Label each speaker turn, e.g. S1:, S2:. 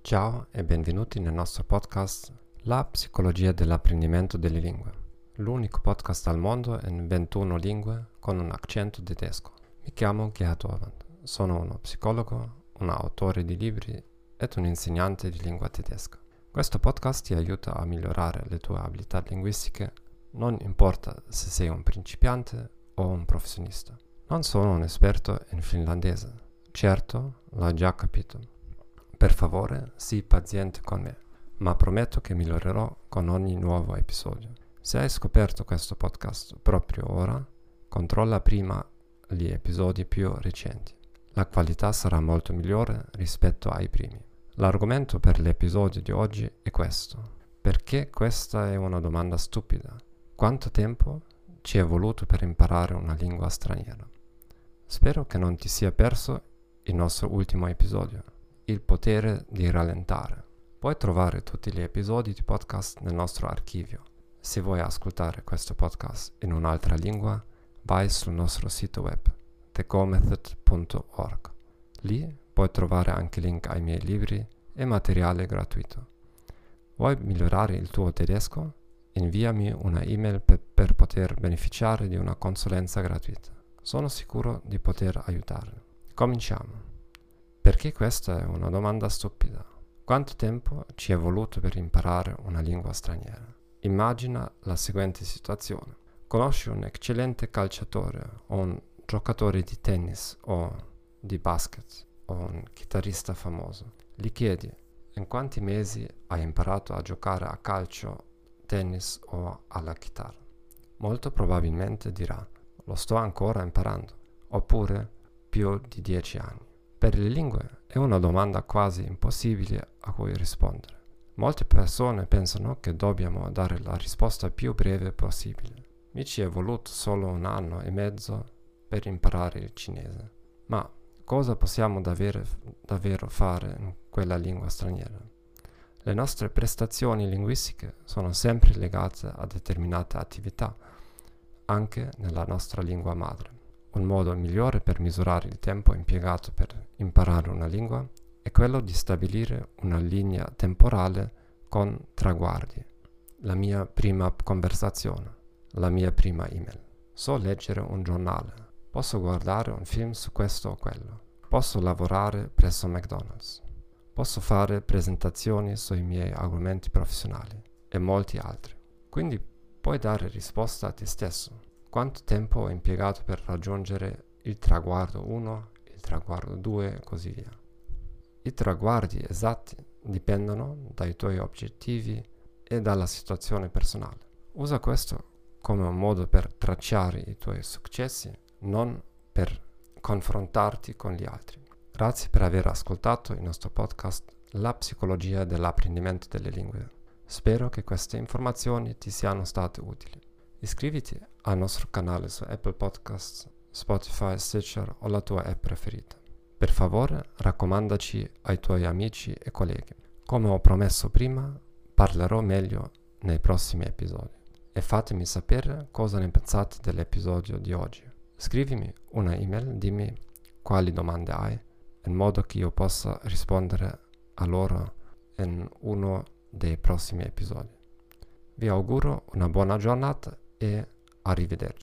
S1: Ciao e benvenuti nel nostro podcast La psicologia dell'apprendimento delle lingue, l'unico podcast al mondo in 21 lingue con un accento tedesco. Mi chiamo Gerhard Orland, sono uno psicologo, un autore di libri ed un insegnante di lingua tedesca. Questo podcast ti aiuta a migliorare le tue abilità linguistiche, non importa se sei un principiante o un professionista. Non sono un esperto in finlandese, certo l'ho già capito per favore, sii paziente con me, ma prometto che migliorerò con ogni nuovo episodio. Se hai scoperto questo podcast proprio ora, controlla prima gli episodi più recenti. La qualità sarà molto migliore rispetto ai primi. L'argomento per l'episodio di oggi è questo. Perché questa è una domanda stupida? Quanto tempo ci è voluto per imparare una lingua straniera? Spero che non ti sia perso il nostro ultimo episodio il potere di rallentare. Puoi trovare tutti gli episodi di podcast nel nostro archivio. Se vuoi ascoltare questo podcast in un'altra lingua, vai sul nostro sito web thegomethod.org. Lì puoi trovare anche link ai miei libri e materiale gratuito. Vuoi migliorare il tuo tedesco? Inviami una email per, per poter beneficiare di una consulenza gratuita. Sono sicuro di poter aiutarvi. Cominciamo. Perché questa è una domanda stupida. Quanto tempo ci è voluto per imparare una lingua straniera? Immagina la seguente situazione. Conosci un eccellente calciatore o un giocatore di tennis o di basket o un chitarrista famoso. Gli chiedi in quanti mesi hai imparato a giocare a calcio, tennis o alla chitarra. Molto probabilmente dirà lo sto ancora imparando oppure più di dieci anni. Per le lingue è una domanda quasi impossibile a cui rispondere. Molte persone pensano che dobbiamo dare la risposta più breve possibile. Mi ci è voluto solo un anno e mezzo per imparare il cinese. Ma cosa possiamo davvero, davvero fare in quella lingua straniera? Le nostre prestazioni linguistiche sono sempre legate a determinate attività, anche nella nostra lingua madre. Un modo migliore per misurare il tempo impiegato per imparare una lingua è quello di stabilire una linea temporale con traguardi. La mia prima conversazione, la mia prima email. So leggere un giornale, posso guardare un film su questo o quello, posso lavorare presso McDonald's, posso fare presentazioni sui miei argomenti professionali e molti altri. Quindi puoi dare risposta a te stesso quanto tempo ho impiegato per raggiungere il traguardo 1, il traguardo 2 e così via. I traguardi esatti dipendono dai tuoi obiettivi e dalla situazione personale. Usa questo come un modo per tracciare i tuoi successi, non per confrontarti con gli altri. Grazie per aver ascoltato il nostro podcast La psicologia dell'apprendimento delle lingue. Spero che queste informazioni ti siano state utili. Iscriviti al nostro canale su Apple Podcasts, Spotify, Stitcher o la tua app preferita. Per favore, raccomandaci ai tuoi amici e colleghi. Come ho promesso prima, parlerò meglio nei prossimi episodi. E fatemi sapere cosa ne pensate dell'episodio di oggi. Scrivimi una email, dimmi quali domande hai, in modo che io possa rispondere a loro in uno dei prossimi episodi. Vi auguro una buona giornata e arrivederci.